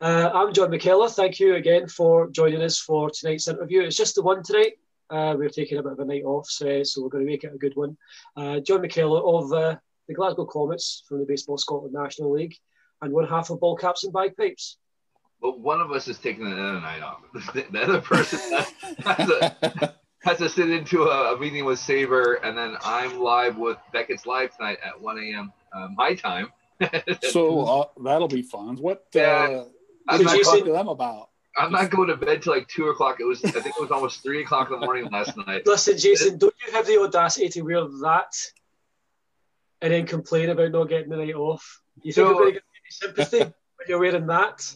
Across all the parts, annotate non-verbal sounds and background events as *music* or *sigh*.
Uh, I'm John McKellar. Thank you again for joining us for tonight's interview. It's just the one tonight. Uh, we're taking a bit of a night off, so, so we're going to make it a good one. Uh, John McKellar of uh, the Glasgow Comets from the Baseball Scotland National League and one half of Ball Caps and Bagpipes. Well, one of us is taking the other night off. *laughs* The other person has, a, *laughs* has to sit into a, a, meeting with Saber, and then I'm live with Beckett's Live tonight at 1 a.m. Uh, my time. so uh, that'll be fun. What uh, what did you talk to them about? I'm not going to bed till like two o'clock. It was I think it was almost three o'clock in the morning last night. Listen, Jason, don't you have the audacity to wear that and then complain about not getting the night off? You think so, you're going to get any sympathy *laughs* when you're wearing that?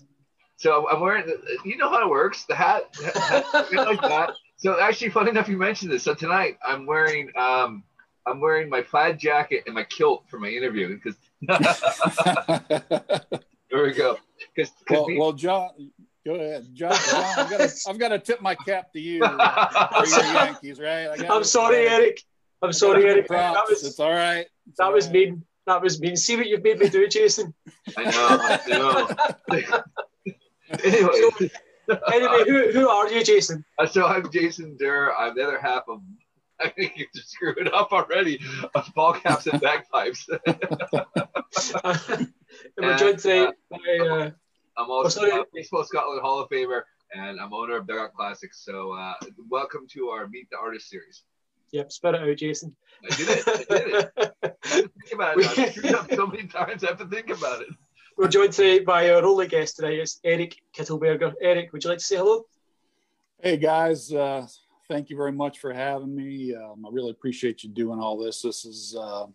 So I'm wearing, you know how it works, the hat, like that. So actually, funny enough, you mentioned this. So tonight I'm wearing, um, I'm wearing my plaid jacket and my kilt for my interview because. *laughs* *laughs* there we go. Because well, well, John, go ahead, John. John I've got to, *laughs* I've got to tip my cap to you *laughs* for your Yankees, right? I'm sorry, Eric. I'm sorry, Eric. Props. That was, it's all right. It's that all was right. mean. That was mean. See what you've made me do, Jason. I know. I know. *laughs* anyway, anyway, who, who are you, Jason? Uh, so I'm Jason Durr. I'm the other half of. I think you just screwed it up already. Of ball caps and bagpipes. And we're joined today uh, by. Uh, I'm also oh, a Baseball Scotland Hall of Famer, and I'm owner of Dugout Classics. So, uh, welcome to our Meet the Artist series. Yep, spit it out, Jason. I did it. I did it. *laughs* Think about it. I've screwed up so many times. I have to think about it. We're joined today by our only guest tonight. It's Eric Kittelberger. Eric, would you like to say hello? Hey guys, uh, thank you very much for having me. Um, I really appreciate you doing all this. This is uh,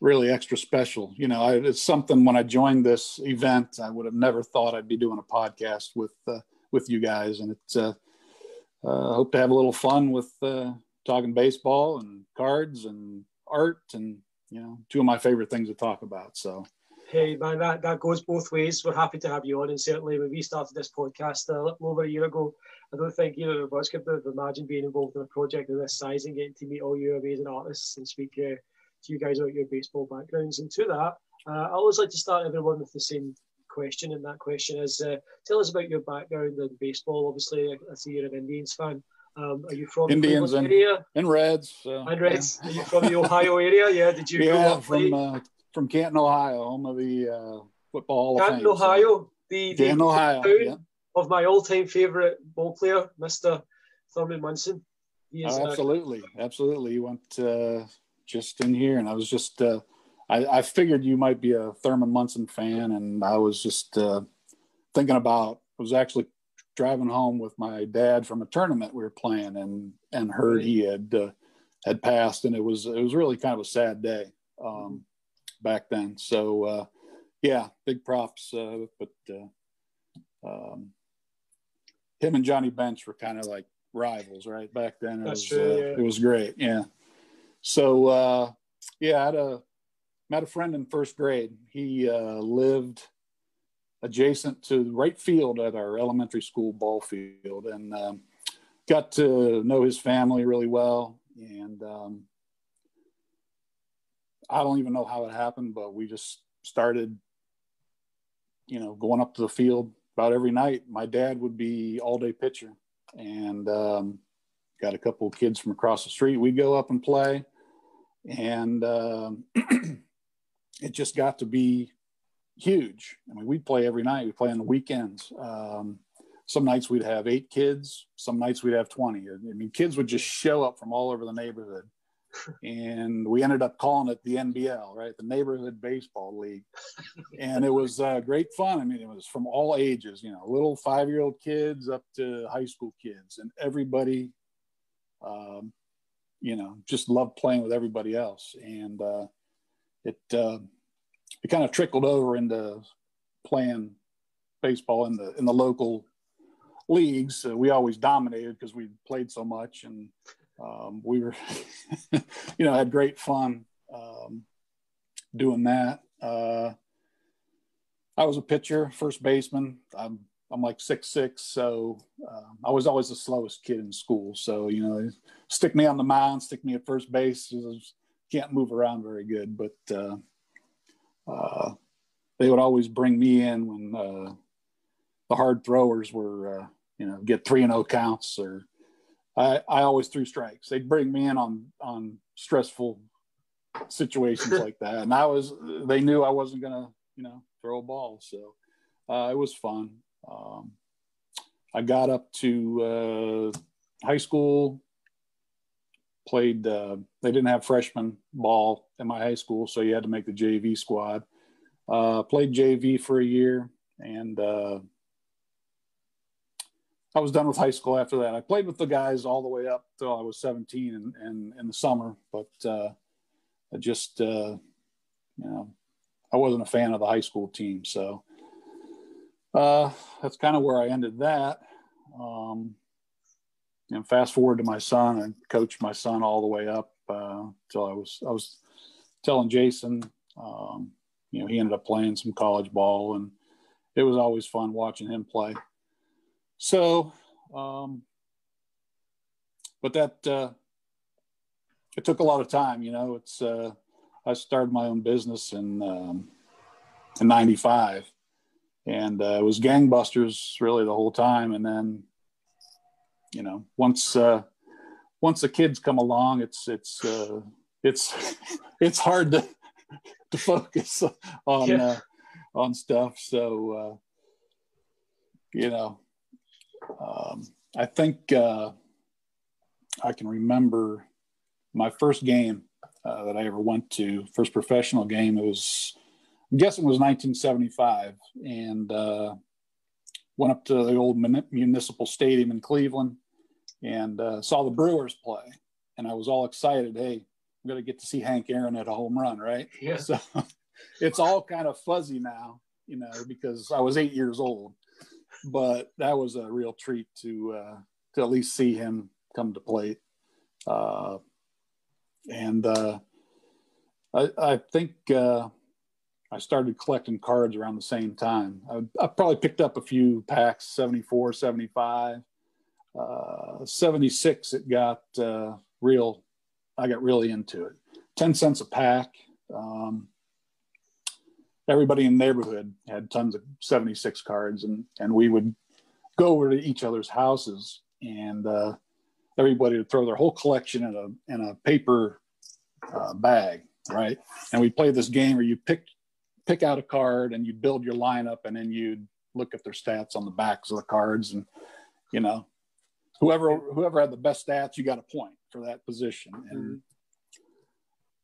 really extra special. You know, I, it's something when I joined this event, I would have never thought I'd be doing a podcast with uh, with you guys, and it's. Uh, uh, hope to have a little fun with uh, talking baseball and cards and art and you know two of my favorite things to talk about. So Hey man, that, that goes both ways. We're happy to have you on, and certainly when we started this podcast a little over a year ago, I don't think either of us could have imagined being involved in a project of this size and getting to meet all you amazing artists and speak uh, to you guys about your baseball backgrounds. And to that, uh, I always like to start everyone with the same question, and that question is: uh, Tell us about your background in baseball. Obviously, I, I see you're an Indians fan. Um, are you from Indians and, area? and Reds? So, and Reds. Yeah. Are you from the Ohio area? Yeah. Did you? Yeah, from uh, from Canton, Ohio, home of the uh, football. Canton, Ohio, so. the, the Canton, Ohio, yeah. of my all-time favorite ball player, Mister Thurman Munson. Is, oh, absolutely, absolutely. You went uh, just in here, and I was just. Uh, I, I, figured you might be a Thurman Munson fan, and I was just uh, thinking about. I was actually driving home with my dad from a tournament we were playing, and and heard he had uh, had passed, and it was it was really kind of a sad day. Um, back then. So uh, yeah, big props. Uh, but uh, um, him and Johnny Bench were kind of like rivals, right? Back then, it That's was true, uh, yeah. it was great. Yeah. So uh, yeah, I had a met a friend in first grade. He uh, lived adjacent to right field at our elementary school ball field, and um, got to know his family really well. And um, I don't even know how it happened, but we just started, you know, going up to the field about every night. My dad would be all day pitcher, and um, got a couple of kids from across the street. We'd go up and play, and um, *clears throat* it just got to be huge. I mean, we'd play every night. We play on the weekends. Um, some nights we'd have eight kids. Some nights we'd have 20. I mean, kids would just show up from all over the neighborhood and we ended up calling it the NBL, right? The Neighborhood Baseball League. and it was uh, great fun. I mean, it was from all ages, you know, little five year old kids up to high school kids, and everybody, um, you know, just loved playing with everybody else. And uh, it, uh, it kind of trickled over into playing baseball in the in the local leagues. Uh, we always dominated because we played so much and um, we were, *laughs* you know, had great fun um, doing that. Uh, I was a pitcher, first baseman. I'm I'm like six six, so uh, I was always the slowest kid in school. So you know, stick me on the mound, stick me at first base. Can't move around very good, but uh, uh, they would always bring me in when uh, the hard throwers were, uh, you know, get three and zero oh counts, or I, I always threw strikes. They'd bring me in on on stressful situations *laughs* like that, and I was they knew I wasn't gonna, you know, throw a ball, so uh, it was fun. Um, I got up to uh, high school, played. Uh, they didn't have freshman ball in my high school, so you had to make the JV squad. Uh, played JV for a year, and uh, I was done with high school after that. I played with the guys all the way up till I was 17 and in, the summer, but uh, I just, uh, you know, I wasn't a fan of the high school team. So uh, that's kind of where I ended that. Um, and fast forward to my son, I coached my son all the way up until uh, I was, I was telling Jason, um, you know, he ended up playing some college ball and it was always fun watching him play. So, um, but that, uh, it took a lot of time, you know, it's, uh, I started my own business in, um, in 95 and uh, it was gangbusters really the whole time. And then, you know, once, uh, once the kids come along, it's, it's, uh, it's, *laughs* it's hard to, to focus on, yeah. uh, on stuff. So, uh, you know, um, I think uh, I can remember my first game uh, that I ever went to, first professional game. It was, I'm guessing it was 1975, and uh, went up to the old municipal stadium in Cleveland and uh, saw the Brewers play. And I was all excited. Hey, I'm going to get to see Hank Aaron at a home run, right? Yeah. So *laughs* it's all kind of fuzzy now, you know, because I was eight years old but that was a real treat to uh, to at least see him come to plate. Uh, and uh, I, I, think uh, I started collecting cards around the same time. I, I probably picked up a few packs 74, 75. Uh, 76, it got uh, real, I got really into it. 10 cents a pack. Um, everybody in the neighborhood had tons of 76 cards and and we would go over to each other's houses and uh, everybody would throw their whole collection in a in a paper uh, bag right and we play this game where you pick pick out a card and you'd build your lineup and then you'd look at their stats on the backs of the cards and you know whoever whoever had the best stats you got a point for that position and mm-hmm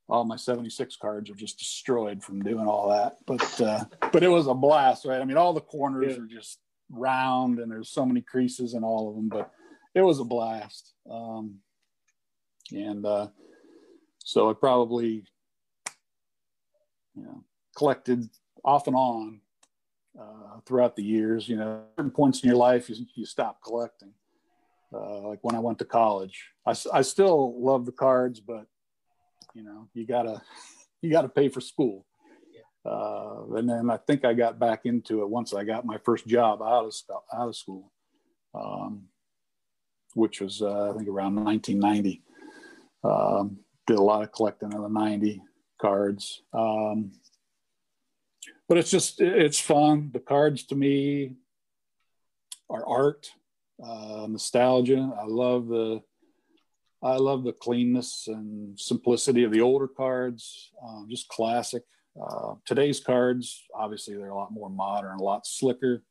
all my 76 cards are just destroyed from doing all that. But uh, but it was a blast, right? I mean, all the corners yeah. are just round, and there's so many creases in all of them. But it was a blast, um, and uh, so I probably you know collected off and on uh, throughout the years. You know, certain points in your life you, you stop collecting. Uh, like when I went to college, I, I still love the cards, but you know you gotta *laughs* you gotta pay for school uh, and then i think i got back into it once i got my first job out of out of school um, which was uh, i think around 1990 um, did a lot of collecting of the 90 cards um, but it's just it's fun the cards to me are art uh, nostalgia i love the I love the cleanness and simplicity of the older cards, um, just classic. Uh, today's cards, obviously, they're a lot more modern, a lot slicker,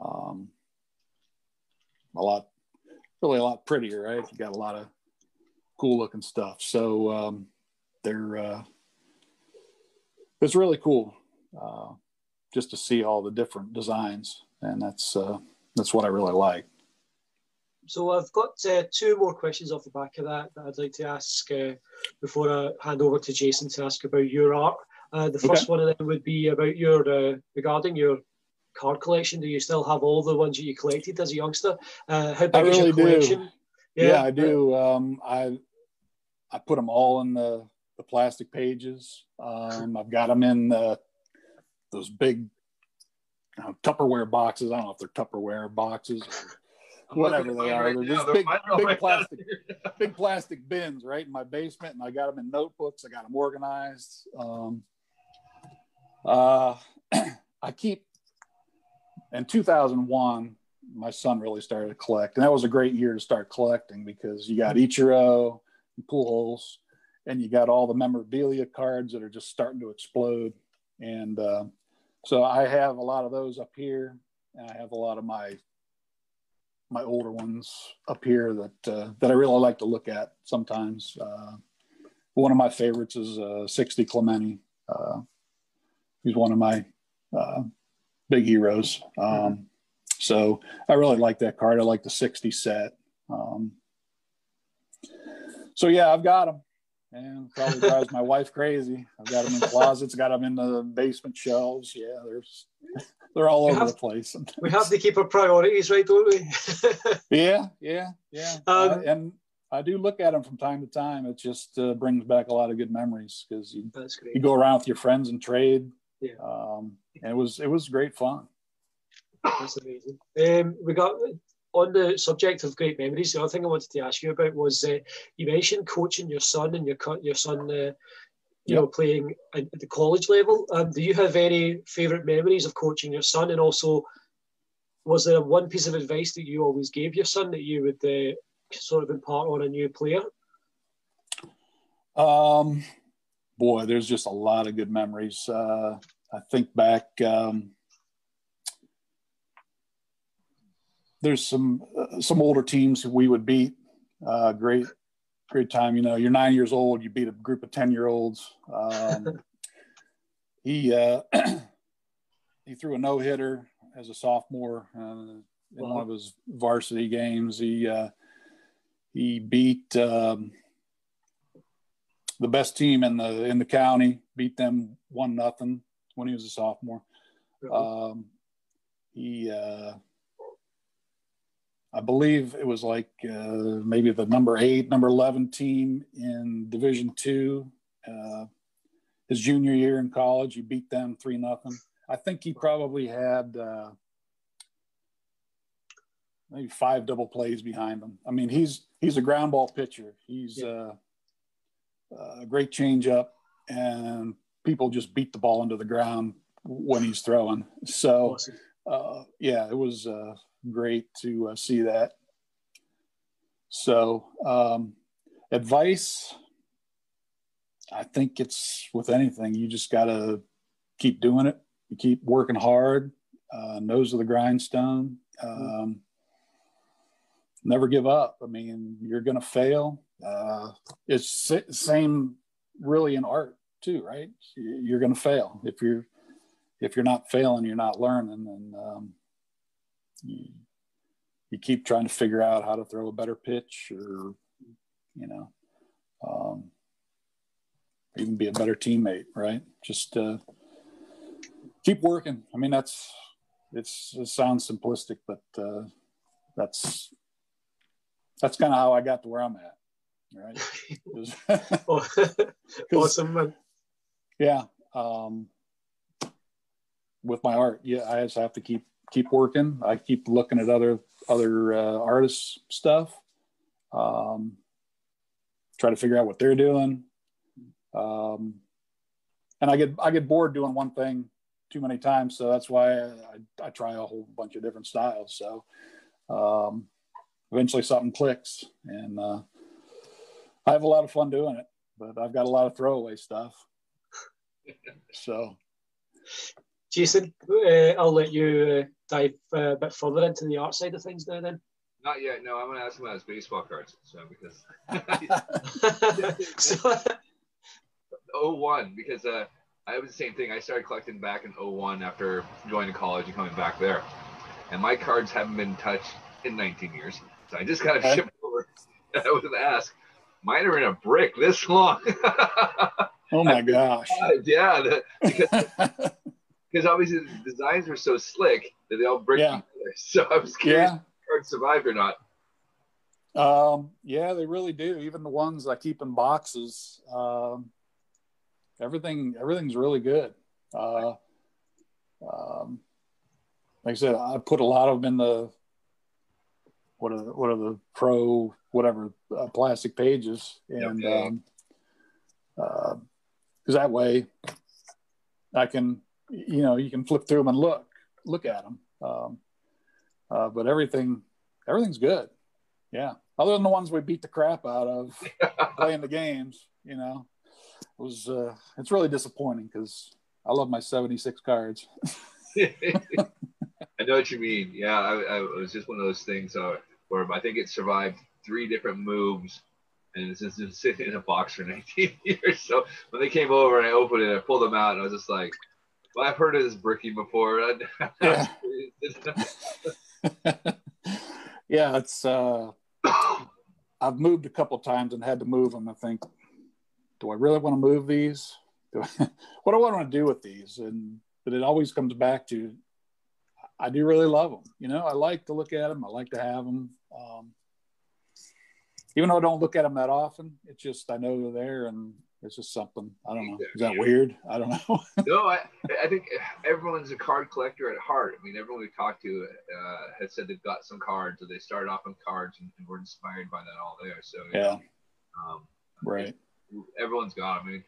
um, a lot, really a lot prettier, right? You got a lot of cool looking stuff. So um, they're, uh, it's really cool uh, just to see all the different designs, and that's uh, that's what I really like. So I've got uh, two more questions off the back of that that I'd like to ask uh, before I hand over to Jason to ask about your art. Uh, the first okay. one of them would be about your uh, regarding your card collection. Do you still have all the ones that you collected as a youngster? Uh, how big I is your collection? Do. Yeah, yeah, I do. Um, I I put them all in the the plastic pages. Um, I've got them in the, those big you know, Tupperware boxes. I don't know if they're Tupperware boxes. Or, *laughs* whatever they are. Right They're just big, big plastic, *laughs* big plastic bins, right in my basement, and I got them in notebooks. I got them organized. Um, uh, *clears throat* I keep in 2001, my son really started to collect, and that was a great year to start collecting because you got Ichiro, and Pujols, and you got all the memorabilia cards that are just starting to explode. And uh, so I have a lot of those up here, and I have a lot of my my older ones up here that uh, that I really like to look at sometimes. Uh, one of my favorites is uh, 60 Clemente. Uh, he's one of my uh, big heroes. Um, so I really like that card. I like the 60 set. Um, so yeah, I've got them and probably drives my wife crazy. I've got them in closets, got them in the basement shelves. Yeah, there's they're all we over have, the place. *laughs* we have to keep our priorities right, don't we? *laughs* yeah, yeah, yeah. Um, uh, and I do look at them from time to time. It just uh, brings back a lot of good memories because you you go around with your friends and trade. Yeah. Um, and it was it was great fun. That's amazing. Um, we got on the subject of great memories. The other thing I wanted to ask you about was uh, you mentioned coaching your son and your your son, uh, you yep. know, playing at the college level. Um, do you have any favourite memories of coaching your son? And also, was there one piece of advice that you always gave your son that you would uh, sort of impart on a new player? Um, boy, there's just a lot of good memories. Uh, I think back. Um, there's some uh, some older teams we would beat. Uh, great, great time. You know, you're nine years old, you beat a group of ten year olds. Um, *laughs* he uh, *clears throat* he threw a no hitter as a sophomore uh, in wow. one of his varsity games. He uh, he beat um, the best team in the in the county. Beat them one nothing when he was a sophomore. Um, he uh, I believe it was like uh, maybe the number eight, number 11 team in Division Two. Uh, his junior year in college, he beat them three nothing. I think he probably had uh, maybe five double plays behind him. I mean, he's he's a ground ball pitcher. He's yeah. uh, a great changeup, and people just beat the ball into the ground when he's throwing. So, awesome. uh, yeah, it was uh, great to uh, see that. So, um, advice, I think it's with anything, you just got to keep doing it. You keep working hard, uh, nose of the grindstone. Um, never give up. I mean, you're going to fail. Uh, it's same really in art too, right? You're going to fail if you're if you're not failing, you're not learning, and um, you, you keep trying to figure out how to throw a better pitch or you know um, even be a better teammate right? Just uh, keep working. I mean that's it's it sounds simplistic but uh, that's that's kind of how i got to where i'm at right? *laughs* *laughs* Awesome man. yeah um, with my art yeah i just have to keep keep working. I keep looking at other other uh, artists' stuff. Um, try to figure out what they're doing. Um, and I get I get bored doing one thing too many times, so that's why I, I, I try a whole bunch of different styles. So um, eventually something clicks, and uh, I have a lot of fun doing it. But I've got a lot of throwaway stuff. *laughs* So Jason, uh, I'll let you uh, dive uh, a bit further into the art side of things now. Then. Not yet. No, I'm going to ask him about his baseball cards. So because. *laughs* so, *laughs* 01 because uh, I was the same thing. I started collecting back in 01 after joining college and coming back there, and my cards haven't been touched in 19 years. So I just kind of okay. shipped over. *laughs* I was going to ask. Mine are in a brick this long. oh my gosh! Yeah, the, because because obviously the designs were so slick that they all break yeah. together. *laughs* So I was curious yeah. if cards survived or not. Um, yeah, they really do. Even the ones I keep in boxes, um, everything everything's really good. Uh, um, like I said, I put a lot of them in the what are the, what are the pro whatever uh, plastic pages, and because um, uh, that way I can you know you can flip through them and look look at them Um, uh, but everything, everything's good. Yeah. Other than the ones we beat the crap out of *laughs* playing the games, you know, it was, uh, it's really disappointing because I love my 76 cards. *laughs* I know what you mean. Yeah. I, I, it was just one of those things uh, where I think it survived three different moves and it's just been sitting in a box for 19 *laughs* years. So when they came over and I opened it, I pulled them out and I was just like, well, I've heard of this brickie before. yeah. *laughs* *laughs* yeah, it's, uh, I've moved a couple times and had to move them. I think, do I really want to move these? Do I, *laughs* what do I want to do with these? And, but it always comes back to, I do really love them. You know, I like to look at them. I like to have them. Um, even though I don't look at them that often, it's just I know they're there and it's just something. I don't know. Is that yeah. weird? I don't know. *laughs* no, I, I think everyone's a card collector at heart. I mean, everyone we talked to uh, has said they've got some cards or they started off on cards and, and were inspired by that all there. So yeah, know, um, right. Everyone's got. I mean,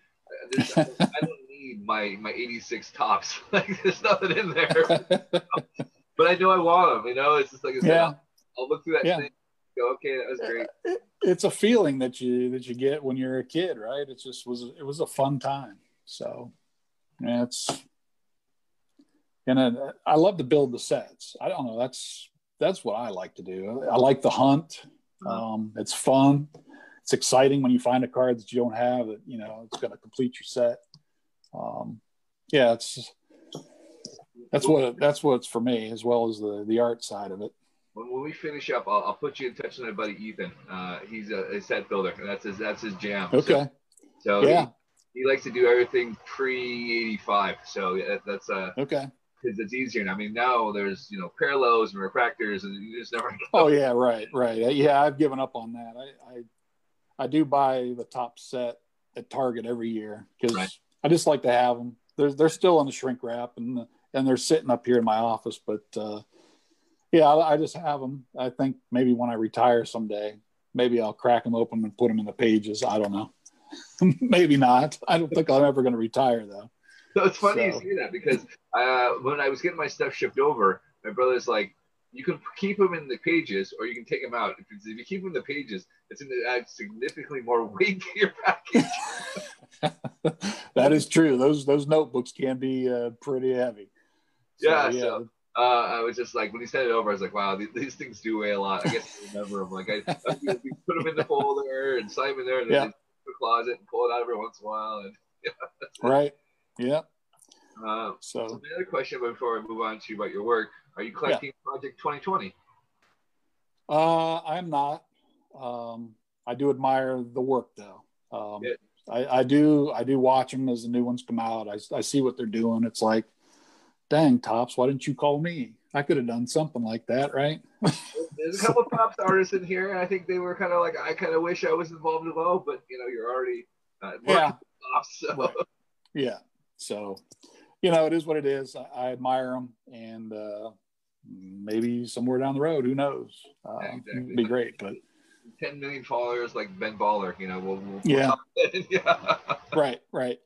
I don't need my my 86 Topps. *laughs* like, there's nothing in there. *laughs* but I know I want them. You know, it's just like yeah. I'll, I'll look through that yeah. thing go, okay, that was great. It's a feeling that you that you get when you're a kid, right? It just was it was a fun time. So yeah, it's and I, I love to build the sets. I don't know. That's that's what I like to do. I like the hunt. Uh-huh. Um, it's fun. It's exciting when you find a card that you don't have that you know it's going to complete your set. Um, yeah, it's that's what that's what's for me as well as the the art side of it when, when we finish up, I'll, I'll, put you in touch with my buddy Ethan. Uh, he's a, a, set builder, and that's his that's his jam. Okay. So, so yeah, he, he, likes to do everything pre eighty five. So that, that's uh okay. Because it's easier. I mean, now there's you know parallels and refractors, and you just never. Oh yeah, right, right. Yeah, I've given up on that. I I, I do buy the Topps set at Target every year because right. I just like to have them. They're they're still in the shrink wrap and and they're sitting up here in my office, but. uh yeah, I, I just have them. I think maybe when I retire someday, maybe I'll crack them open and put them in the pages. I don't know. *laughs* maybe not. I don't think I'm ever going to retire though. So it's funny so. you say that because uh, when I was getting my stuff shipped over, my brother's like, you can keep them in the pages or you can take them out. If, if you keep them in the pages, it's going to add significantly more *laughs* weight to your package. *laughs* that is true. Those those notebooks can be uh, pretty heavy. So, yeah, yeah. So uh, I was just like, when he sent it over, I was like, wow, these, these things do weigh a lot. I guess I *laughs* remember them. Like, I, I put them in the *laughs* folder and slide them in there and yeah. then the closet and pull it out every once in a while. And *laughs* yeah, right. Yeah. Uh, so, so, the other question before I move on to about your work, are you collecting yeah. Project 2020? Uh, I'm not. Um, I do admire the work though. Um, yeah. I, I, do. I do watch them as the new ones come out. I, I see what they're doing. It's like dang Topps why didn't you call me? I could have done something like that right? There's a couple of Topps artists in here and i think they were kind of like i kind of wish i was involved as well but you know you're already uh, yeah. so. right. yeah. So you know it is what it is. I, I admire them and uh, maybe somewhere down the road who knows? Uh, yeah, exactly. it'd be great but 10 million followers like Ben Baller you know we'll, we'll yeah. *laughs* yeah. Right right.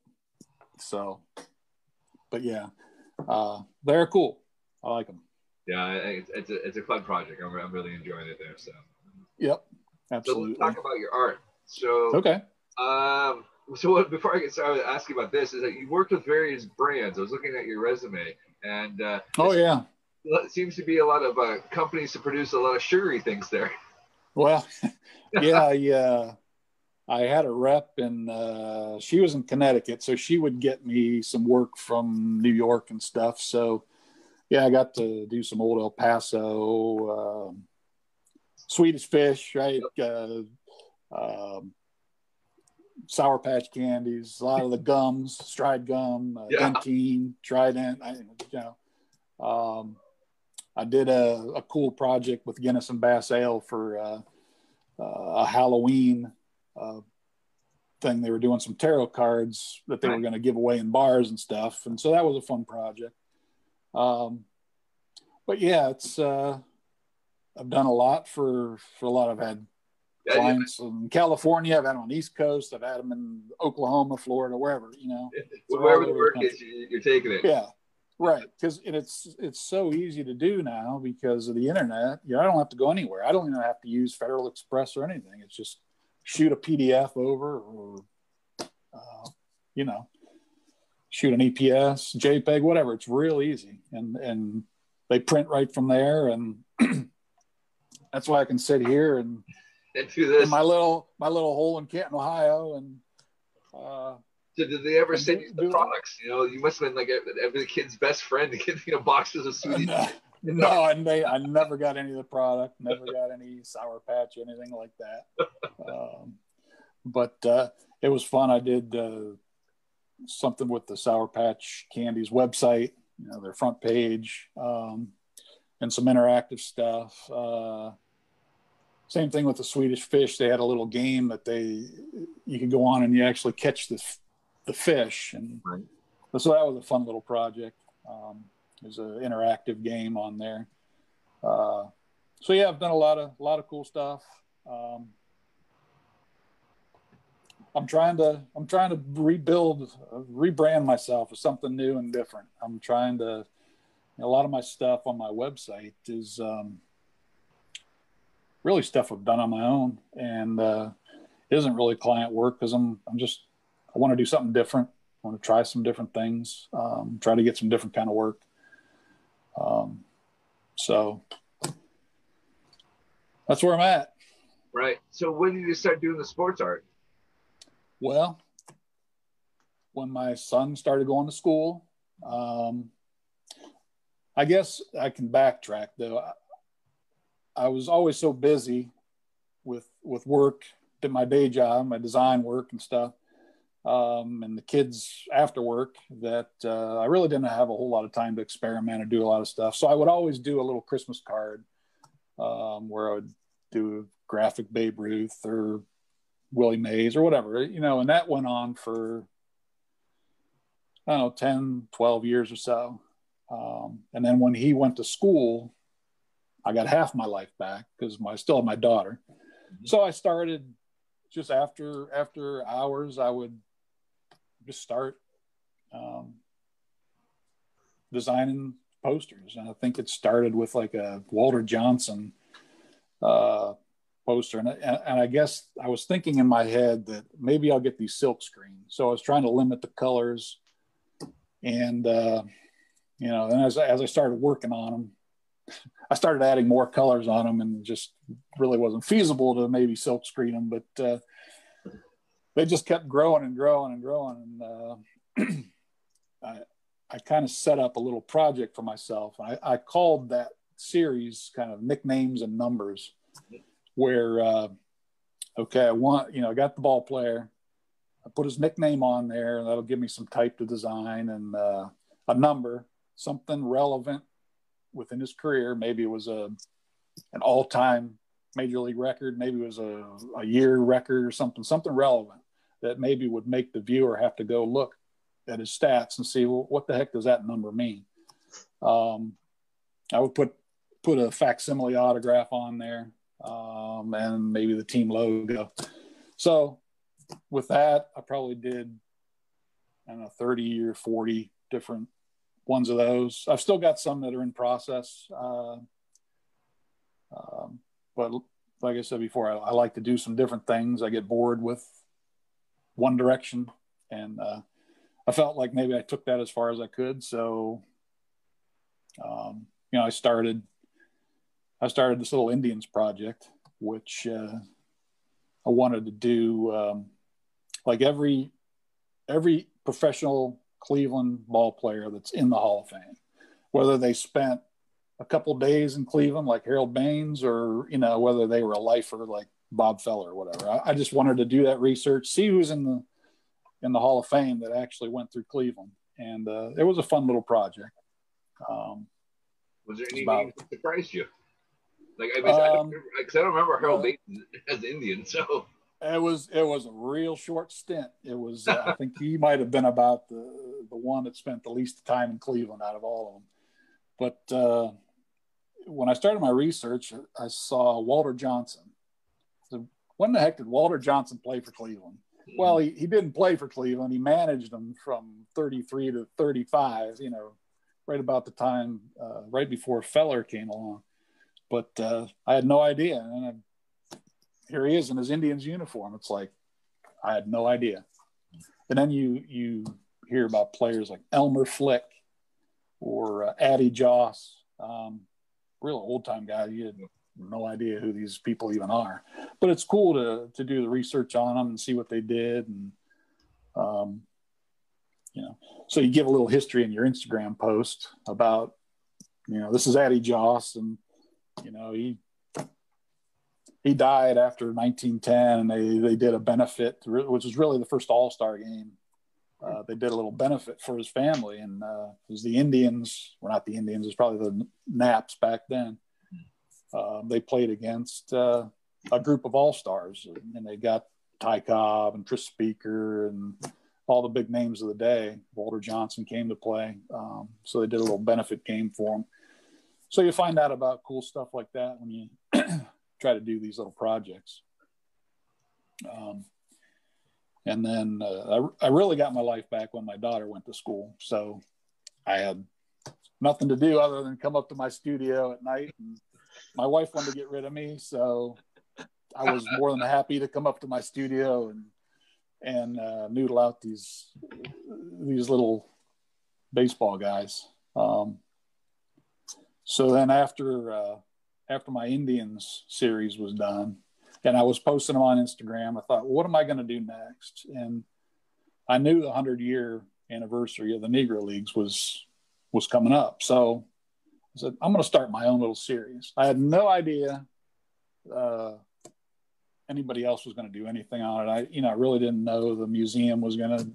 So but yeah uh, they're cool. I like them. Yeah, it's, it's a it's a fun project. I'm, I'm really enjoying it there. So. Yep. Absolutely. So let's talk about your art. So. Okay. Um. So before I get started, I ask you about this is that you worked with various brands. I was looking at your resume, and uh, oh yeah, it seems to be a lot of uh, companies to produce a lot of sugary things there. Well, *laughs* yeah, yeah. I had a rep and uh, she was in Connecticut, so she would get me some work from New York and stuff. So, yeah, I got to do some old El Paso, um, Swedish fish, right? Uh, um, Sour Patch candies, a lot of the *laughs* gums, Stride gum, uh, yeah. Dentyne, Trident. I, you know, um, I did a, a, cool project with Guinness and Bass Ale for uh, uh a Halloween uh, thing. They were doing some tarot cards that they right. were going to give away in bars and stuff, and so that was a fun project. Um, but yeah, it's uh, I've done a lot for for a lot. I've had yeah, clients yeah. in California. I've had them on the East Coast. I've had them in Oklahoma, Florida, wherever you know. So wherever the work is, you're taking it. Yeah, right because it's it's so easy to do now because of the internet you know, i don't have to go anywhere i don't even have to use federal express or anything it's just shoot a pdf over or uh, you know shoot an eps jpeg whatever. It's real easy. And and they print right from there. And *clears throat* that's why i can sit here and, and do this. my little my little hole in canton ohio. And uh, so did they ever send you the products? You know, you must have been like every kid's best friend *laughs* to get you know boxes of *laughs* sweeties. *laughs* No, I, I never got any of the product. Never got any sour patch or anything like that. Um, but uh, it was fun. I did uh, something with the Sour Patch Candies website, you know, their front page, um, and some interactive stuff. Uh, same thing with the Swedish fish. They had a little game that they you could go on and you actually catch the the fish, and right. so that was a fun little project. Um, was an interactive game on there. Uh, so yeah, I've done a lot of a lot of cool stuff. Um, I'm trying to I'm trying to rebuild, uh, rebrand myself as something new and different. I'm trying to. a lot of my stuff on my website is um, really stuff I've done on my own, and uh, isn't really client work because I'm I'm just I want to do something different. I want to try some different things, um, try to get some different kind of work. Um, so that's where I'm at. Right. So when did you start doing the sports art? Well, when my son started going to school, um, I guess I can backtrack though. I, I was always so busy with with work, did my day job, my design work and stuff, um, and the kids after work that uh, I really didn't have a whole lot of time to experiment and do a lot of stuff. So I would always do a little Christmas card um, where I would do a graphic Babe Ruth or Willie Mays or whatever, you know, and that went on for, I don't know, 10, 12 years or so. Um, and then when he went to school, I got half my life back because I still have my daughter. Mm-hmm. So I started just after after hours, I would just start um, designing posters. And I think it started with like a Walter Johnson uh, poster. And, and I guess I was thinking in my head that maybe I'll get these silk screens. So I was trying to limit the colors. And, uh, you know, and as, as I started working on them, *laughs* I started adding more colors on them and just really wasn't feasible to maybe silk screen them. But uh, they just kept growing and growing and growing. And uh, *clears throat* I, I kind of set up a little project for myself. I, I called that series kind of nicknames and numbers, where uh, okay, I want you know I got the ball player, I put his nickname on there, and that'll give me some type to design and uh, a number, something relevant within his career. Maybe it was a an all time major league record, maybe it was a, a year record or something, something relevant that maybe would make the viewer have to go look at his stats and see well, what the heck does that number mean. Um, I would put put a facsimile autograph on there um, and maybe the team logo. So with that, I probably did I don't know 30 or 40 different ones of those. I've still got some that are in process. Uh, um, but like I said before, I, I, like to do some different things. I get bored with one direction, and uh, I felt like maybe I took that as far as I could. So, um, you know, I started I started this little Indians project, which uh, I wanted to do um, like every every professional Cleveland ball player that's in the Hall of Fame, whether they spent a couple days in Cleveland like Harold Baines or you know whether they were a lifer like Bob Feller or whatever. I, I, just wanted to do that research, see who's in the in the Hall of Fame that actually went through Cleveland, and uh, it was a fun little project. Um, was there any about, that surprised you? Like I, mean, um, I, don't um, remember, I don't remember Harold Baines *laughs* as Indian, so it was it was a real short stint. It was uh, I think he *laughs* might have been about the the one that spent the least time in Cleveland out of all of them. But uh, when I started my research, I saw Walter Johnson. When the heck did Walter Johnson play for Cleveland? Well, he, he didn't play for Cleveland. He managed them from 33 to 35, you know, right about the time, uh, right before Feller came along. But uh, I had no idea, and I, here he is in his Indians uniform. It's like I had no idea. And then you you hear about players like Elmer Flick or uh, Addie Joss, um, real old time guy. You had no idea who these people even are, but it's cool to to do the research on them and see what they did and um, you know, so you give a little history in your Instagram post about, you know, this is Addie Joss, and you know he he died after 1910, and they they did a benefit, which was really the first All Star game. Uh, they did a little benefit for his family, and uh, it was the Indians. Well, not the Indians. It was probably the Naps back then. Uh, they played against uh, a group of All Stars, and they got Ty Cobb and Tris Speaker and all the big names of the day. Walter Johnson came to play, um, so they did a little benefit game for him. So you find out about cool stuff like that when you *clears throat* try to do these little projects. Um, and then uh, I, I really got my life back when my daughter went to school. So I had nothing to do other than come up to my studio at night. And my wife wanted to get rid of me, so I was more than happy to come up to my studio and and uh, noodle out these these little baseball guys. Um, so then after uh, after my Indians series was done, and I was posting them on Instagram, I thought, well, what am I going to do next? And I knew the hundred year anniversary of the Negro Leagues was was coming up, so I said I'm going to start my own little series. I had no idea uh, anybody else was going to do anything on it. I, you know, I really didn't know the museum was going to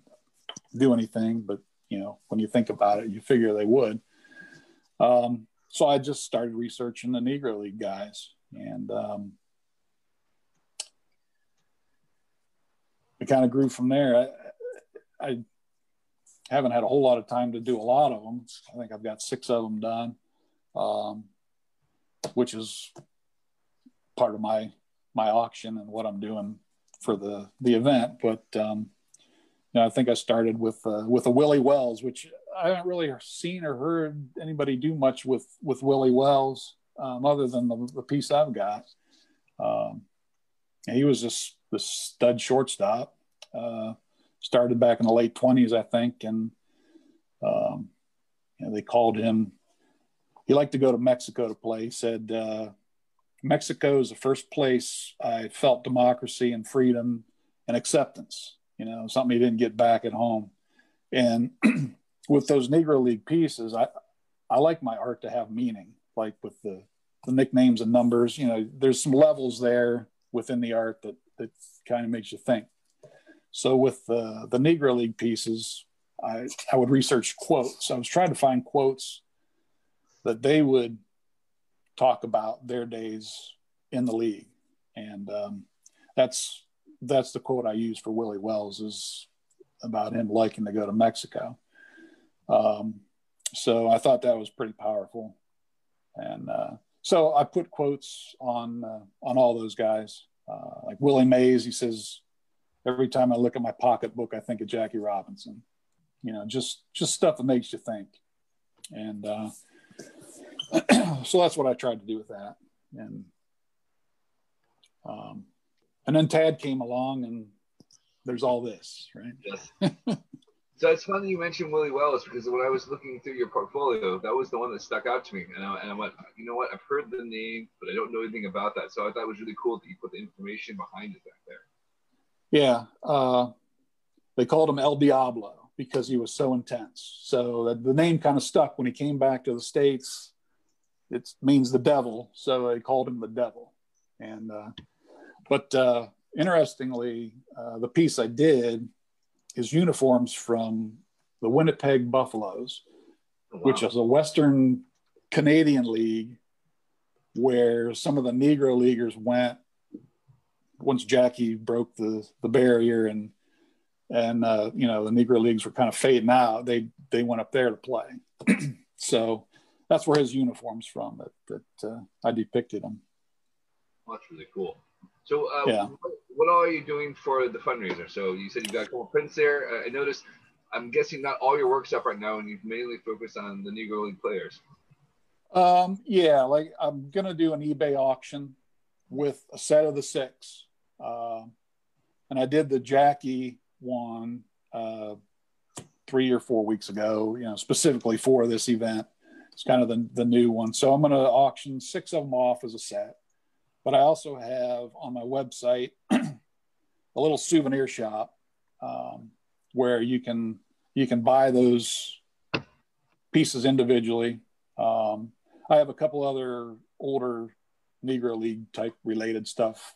do anything, but you know, when you think about it, you figure they would. Um, so I just started researching the Negro League guys, and um, it kind of grew from there. I, I haven't had a whole lot of time to do a lot of them. I think I've got six of them done, um, which is part of my my auction and what I'm doing for the the event. But um, you know, I think I started with uh, with a Willie Wells, which I haven't really seen or heard anybody do much with with Willie Wells, um, other than the, the, piece I've got. Um, he was just the stud shortstop. Uh, started back in the late twenties, I think, and um, you know, they called him. He liked to go to Mexico to play. He said uh, Mexico is the first place I felt democracy and freedom and acceptance. You know, something he didn't get back at home. And *clears throat* with those Negro League pieces, I I like my art to have meaning, like with the the nicknames and numbers. You know, there's some levels there within the art that that kind of makes you think. So with the the Negro League pieces, I I would research quotes. I was trying to find quotes that they would talk about their days in the league, and um, that's that's the quote I use for Willie Wells is about him liking to go to Mexico. Um, so I thought that was pretty powerful, and uh, so I put quotes on uh, on all those guys. Uh, like Willie Mays, he says, "Every time I look at my pocketbook, I think of Jackie Robinson." You know, just just stuff that makes you think. And uh, *clears throat* so that's what I tried to do with that. And um, and then Tad came along, and there's all this, right? Yes. so it's funny you mentioned Willie Wells because when I was looking through your portfolio, that was the one that stuck out to me, and I, and I went, you know what? I've heard the name, but I don't know anything about that. So I thought it was really cool that you put the information behind it back there. Yeah, uh, they called him El Diablo because he was so intense. So the name kind of stuck when he came back to the states it means the devil, so they called him the devil. And uh, but uh, interestingly, uh, the piece I did is uniforms from the Winnipeg Buffaloes, wow. which is a Western Canadian league where some of the Negro leaguers went once Jackie broke the the barrier and and uh, you know the Negro leagues were kind of fading out. They they went up there to play. *clears throat* so that's where his uniform's from that that uh, I depicted him. Well, that's really cool. So, uh, yeah. what, what all are you doing for the fundraiser? So you said you've got a couple prints there. Uh, I noticed I'm guessing not all your work's up right now, and you've mainly focused on the Negro League players. Um, yeah, like I'm gonna do an eBay auction with a set of the six, uh, and I did the Jackie one uh, three or four weeks ago. You know, specifically for this event. It's kind of the the new one, so I'm gonna auction six of them off as a set. But I also have on my website *clears throat* a little souvenir shop um, where you can you can buy those pieces individually. Um, I have a couple other older Negro League type related stuff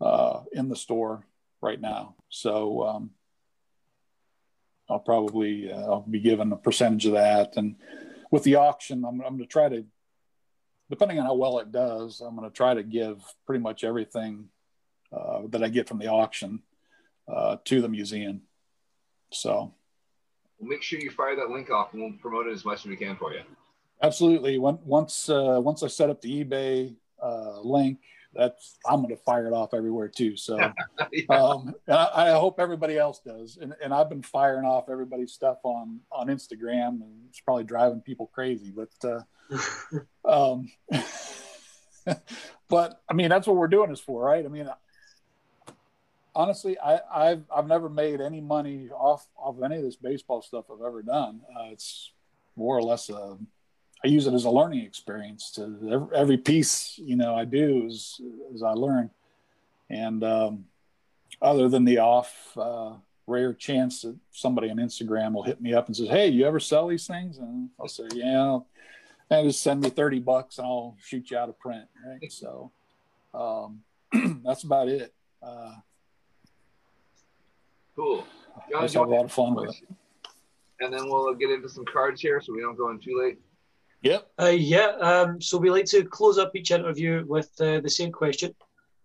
uh, in the store right now. So um, I'll probably uh, I'll be given a percentage of that. And with the auction, I'm, I'm going to try to, depending on how well it does, I'm going to try to give pretty much everything uh, that I get from the auction uh, to the museum. So we'll make sure you fire that link off and we'll promote it as much as we can for you. Absolutely. Once uh, once I set up the eBay uh, link, that's I'm going to fire it off everywhere too. So, *laughs* yeah. um, and I, I, hope everybody else does. And, and I've been firing off everybody's stuff on on Instagram, and it's probably driving people crazy. But, uh, *laughs* um, *laughs* but I mean, that's what we're doing this for, right? I mean, honestly, I, I've I've never made any money off of any of this baseball stuff I've ever done. Uh, it's more or less a I use it as a learning experience. To every piece, you know, I do is as I learn. And um, other than the off uh, rare chance that somebody on Instagram will hit me up and says, "Hey, you ever sell these things?" and I'll say, "Yeah," and just send me thirty bucks and I'll shoot you out a print. Right. *laughs* So um, *clears throat* that's about it. Uh, cool. I just have a lot of fun with it. And then we'll get into some cards here, so we don't go in too late. Yep. Uh, yeah. Um, so we like to close up each interview with uh, the same question.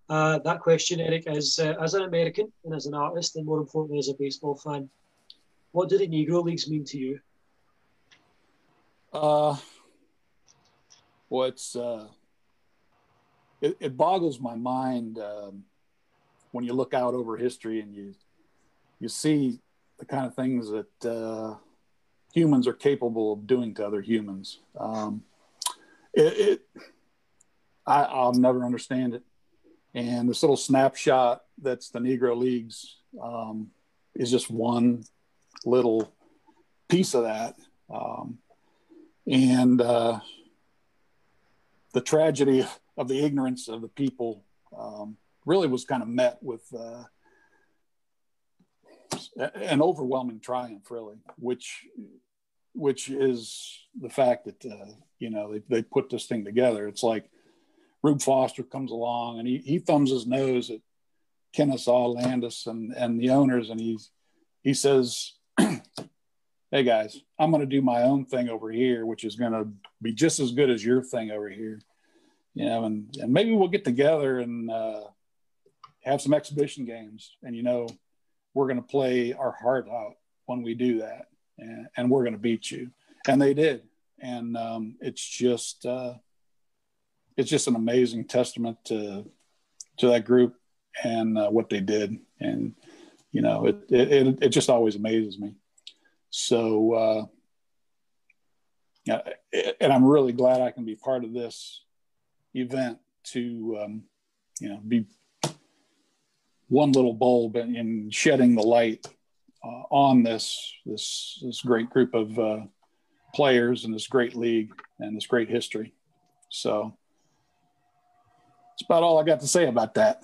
Uh, that question, Eric, is uh, as an American and as an artist, and more importantly, as a baseball fan, what do the Negro Leagues mean to you? Uh, well, it's uh, it, it boggles my mind um, when you look out over history and you you see the kind of things that uh, humans are capable of doing to other humans. Um, it, it I, I'll never understand it. And this little snapshot that's the Negro Leagues um, is just one little piece of that. Um, and uh, the tragedy of the ignorance of the people um, really was kind of met with uh, an overwhelming triumph, really, which which is the fact that uh, you know they, they put this thing together. It's like Rube Foster comes along and he, he thumbs his nose at Kenesaw Landis and and the owners, and he's he says, *clears throat* "Hey guys, I'm going to do my own thing over here, which is going to be just as good as your thing over here." You know, and and maybe we'll get together and uh, have some exhibition games, and you know, we're going to play our heart out when we do that and, and we're going to beat you. And they did. And um, it's just, uh, it's just an amazing testament to, to that group and uh, what they did. And, you know, it, it, it just always amazes me. So, uh, yeah, and I'm really glad I can be part of this event to, um, you know, be one little bulb in shedding the light uh, on this this this great group of uh, players and this great league and this great history. So that's about all I got to say about that.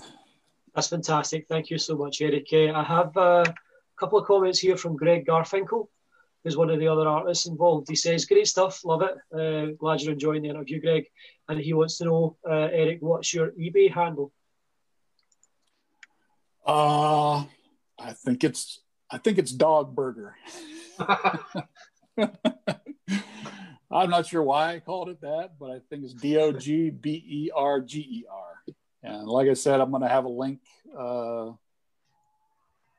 That's fantastic. Thank you so much, Eric. Uh, I have uh, a couple of comments here from Greg Garfinkel, who's one of the other artists involved. He says, "Great stuff, love it. Uh, glad you're enjoying the interview, Greg." And he wants to know, uh, Eric, what's your eBay handle? Uh, I think it's I think it's dog burger. *laughs* I'm not sure why I called it that, but I think it's D O G B E R G E R. And like I said, I'm going to have a link uh,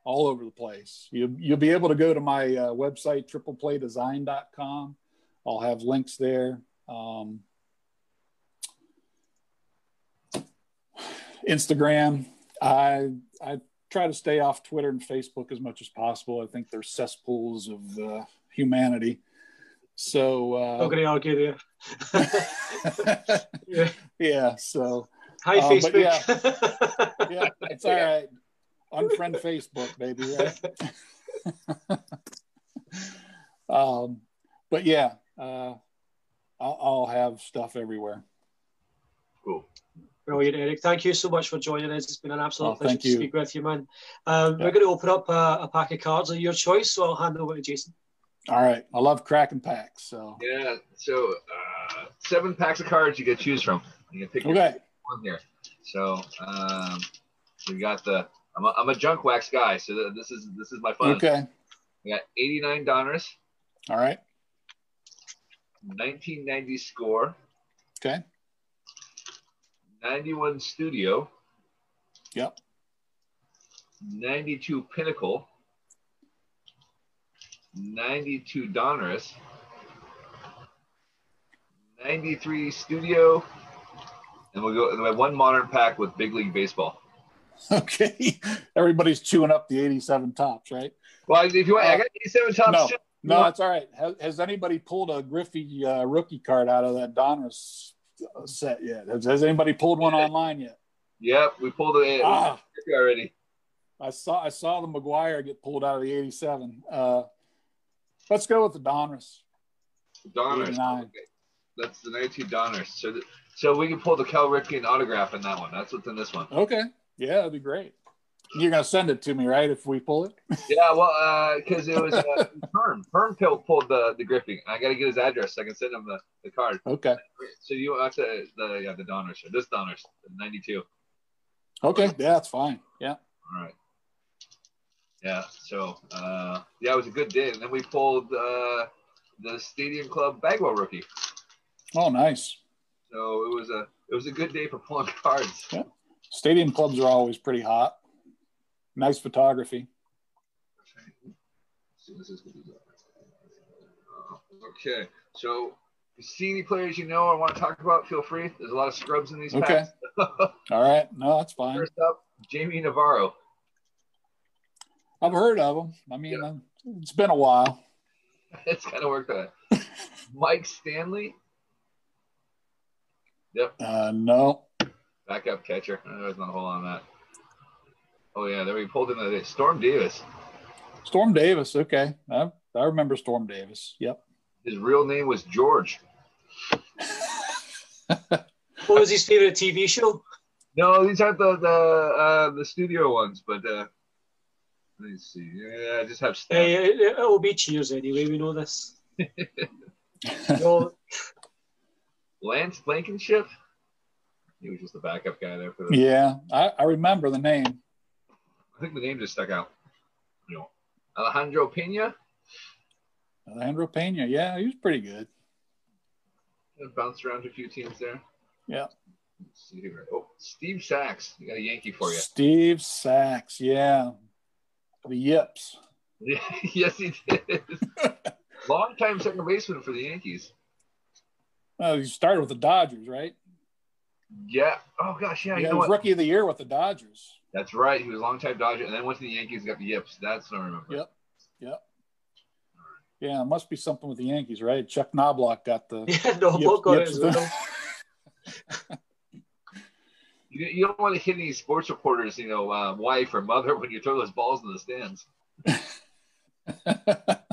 all over the place. You, you'll be able to go to my uh, website, tripleplaydesign.com. I'll have links there. Um, Instagram. I I try to stay off Twitter and Facebook as much as possible. I think they're cesspools of uh, humanity. So uh, going to argue there. yeah. yeah. So hi uh, Facebook. Yeah, *laughs* yeah, it's all right. Unfriend Facebook, baby. Right. *laughs* um, but yeah, uh, I'll, I'll have stuff everywhere. Cool. Brilliant, Eric. Thank you so much for joining us. It's been an absolute oh, pleasure to speak with you, man. Um, yeah. We're going to open up a, a, pack of cards of your choice, so I'll hand over to Jason. All right. I love cracking packs. So yeah. So uh, seven packs of cards you get to choose from. You can pick okay. one here. So um, we got the. I'm a, I'm a junk wax guy, so this is this is my fun. Okay. We got 89 Donruss. All right. 1990 score. Okay. 91 studio. Yep. 92 pinnacle. 92 Donruss. 93 studio. And we'll go we one modern pack with big league baseball. *laughs* Okay. Everybody's chewing up the 87 Topps, right? Well, if you want, I got 87 Topps. No. No, that's all right. Has, has anybody pulled a Griffey uh, rookie card out of that Donruss set yet? Has, has anybody pulled one online yet? Yep, we pulled it ah, already. I saw I saw the McGwire get pulled out of the '87. Uh, let's go with the Donruss. Donruss. Okay. That's the 19 Donruss. So, the, so we can pull the Cal Ripken autograph in that one. That's what's in this one. Okay. Yeah, that'd be great. You're gonna send it to me, right? If we pull it. yeah, well, because uh, it was uh, Perm. Perm pulled the the Griffey. I got to get his address so I can send him the, the card. Okay. So you have to the yeah the Donner show. This Donner, ninety two. Okay. Yeah, that's fine. Yeah. All right. Yeah. So uh, yeah, it was a good day, and then we pulled uh, the Stadium Club Bagwell rookie. Oh, nice. So it was a it was a good day for pulling *laughs* cards. Yeah. Stadium clubs are always pretty hot. Nice photography. Okay, so you see any players you know or want to talk about, feel free. There's a lot of scrubs in these okay. packs. *laughs* All right, no, that's fine. First up, Jaime Navarro. I've heard of him. I mean, yeah. it's been a while. *laughs* it's kind of worked out. Mike Stanley. Yep. Uh, no. Backup catcher. There's not a whole lot on that. Oh yeah, there we pulled in the day. Storm Davis. Storm Davis. Okay, I, I remember Storm Davis. Yep. His real name was George. what was his favorite TV show? No, these aren't the the uh, the studio ones, but uh, let me see. Yeah, I just have. Stuff. Hey, it, it will be Cheers anyway. We know this. *laughs* Lance Blankenship. He was just the backup guy there for the. Yeah, I, I remember the name. I think the name just stuck out. You know, Alejandro Pena. Alejandro Pena, yeah, he was pretty good. bounced around a few teams there. Yeah. Let's see here. Oh, Steve Sax. You got a Yankee for you. Steve Sax, yeah. The Yips. *laughs* Yes, he did. *laughs* Long time second baseman for the Yankees. Well, he started with the Dodgers, right? Yeah. Oh gosh, yeah. yeah you know was rookie of the year with the Dodgers. That's right. He was a long time Dodger, and then went to the Yankees got the yips. That's what I remember. Yep. Yep. Yeah, it must be something with the Yankees, right? Chuck Knoblauch got the *laughs* yeah, no, yips, yips *laughs* you, you don't want to hit any sports reporters, you know, uh, wife or mother when you throw those balls in the stands. *laughs*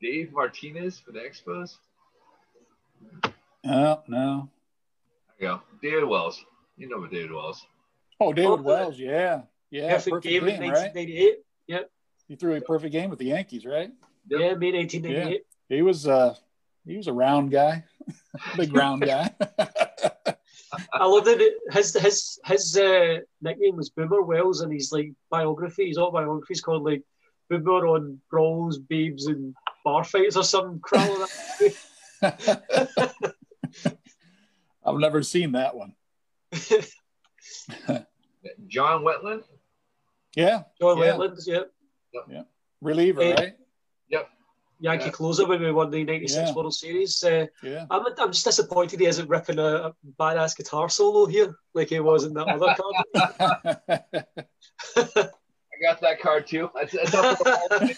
Dave Martinez for the Expos. No, no. There you go. David Wells. You know what David Wells. Oh, David Wells, yeah, yeah, perfect, perfect game, game in 1988. Right? Yep. He threw a perfect game with the Yankees, right? Yep. Yeah, made 1888. Yeah. He was uh he was a round guy, *laughs* big round guy. *laughs* I love that his his his uh, nickname was Boomer Wells, and his like biography, his autobiography is called like Boomer on brawls, babes, and bar fights or some crap *laughs* I've never seen that one. *laughs* John Wetteland. Yeah. John Wetteland. yeah. Wetteland, yep. yep. Yeah. Reliever, uh, right? Yep. Yankee yeah. closer when we won the '96 yeah. World Series. Uh, yeah. I'm, I'm just disappointed he isn't ripping a, a badass guitar solo here like he was in that other *laughs* card. *laughs* I got that card too. That's, that's up for the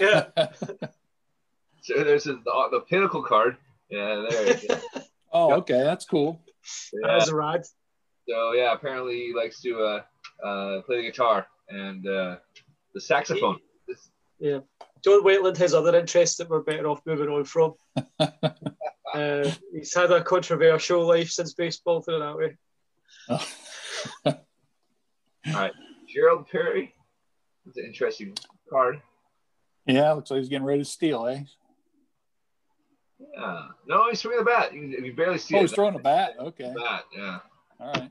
yeah. So there's the, the pinnacle card. Yeah, there. it is. oh, Yep. okay, that's cool. Yeah. That is a rad. So yeah, apparently he likes to uh, uh, play the guitar and uh, the saxophone. This- John Wetteland has other interests that we're better off moving on from. *laughs* uh, he's had a controversial life since baseball, put it that way. *laughs* All right. Gerald Perry. It's an interesting card. Yeah, looks like he's getting ready to steal, eh? Yeah. No, he's swinging the bat. You, you barely see Oh, it. he's throwing a bat. Okay, Bat, yeah. all right.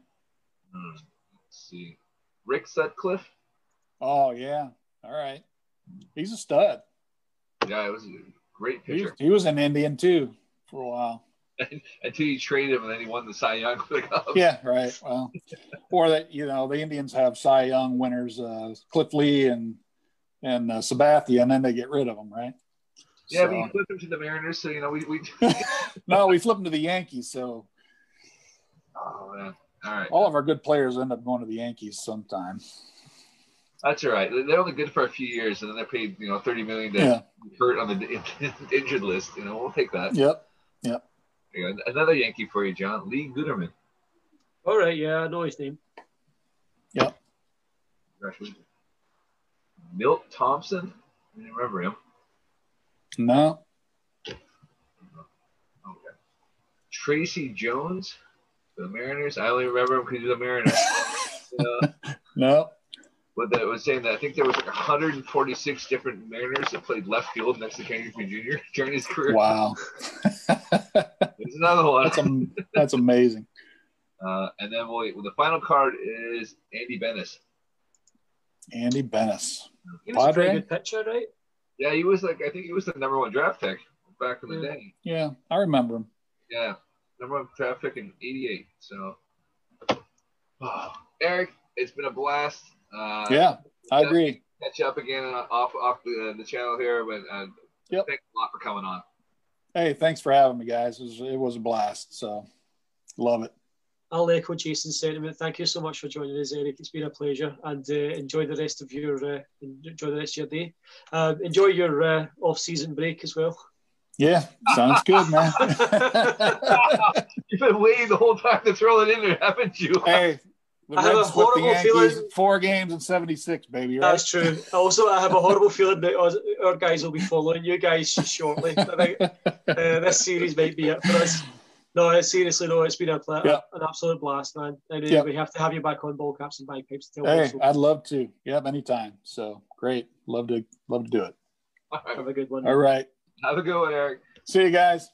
Hmm. Let's see. Rick Sutcliffe. Oh yeah, all right. He's a stud. Yeah, it was a great He pitcher. he was an Indian too for a while. *laughs* Until you traded him and then he won the Cy Young for the Cubs. Yeah, right. Well, or that you know the Indians have Cy Young winners, uh, Cliff Lee and and uh, Sabathia, and then they get rid of them, right? Yeah, So- but you flipped him to the Mariners, so you know we. we *laughs* no, we flip them to the Yankees. So oh man! All right, all of our good players end up going to the Yankees sometime. that's all right. They're only good for a few years, and then they're paid you know thirty million to Yeah. hurt on the *laughs* injured list. You know, we'll take that. Yep. Yep. Another Yankee for you, John Lee Guetterman. All right, yeah, I know his name. Yep. Milt Thompson. I didn't remember him. No. Okay. Tracy Jones, the Mariners. I only remember him because he's a Mariner. *laughs* uh, No. but that was saying that I think there was like 146 different Mariners that played left field next to Kenny Griffey Jr. during his career. Wow. *laughs* There's another one. that's am- that's amazing. Uh, and then we'll, well, the final card is Andy Benes. Andy Benes. He was a pretty Padre? good pitcher, right? Yeah, he was like I think he was the number one draft pick back in the Yeah. day. Yeah, I remember him. Yeah, number of traffic in '88. So, oh, *sighs* Eric, it's been a blast. Uh, Yeah, I agree. Catch up again off off the, the channel here, but uh, Yep. thanks a lot for coming on. Hey, thanks for having me, guys. It was, it was a blast. So, love it. I'll echo Jason's sentiment. Thank you so much for joining us, Eric. It's been a pleasure, and uh, enjoy the rest of your uh, enjoy the rest of your day. Uh, enjoy your uh, off-season break as well. Yeah, sounds good, man. You've been waiting the whole time to throw it in there, haven't you? hey, the I have a Reds the horrible feeling- four games in '76, baby. Right? That's true. Also, I have a horrible feeling that our guys will be following you guys shortly. I think uh, this series might be it for us. No, seriously, no, it's been a pla- Yeah. an absolute blast, man. And Yeah. we have to have you back on ball caps and bagpipes. To tell hey, so. I'd love to. Yep, anytime. So great. Love to love to do it. Have a good one. All right. Have a good one, Eric. See you guys.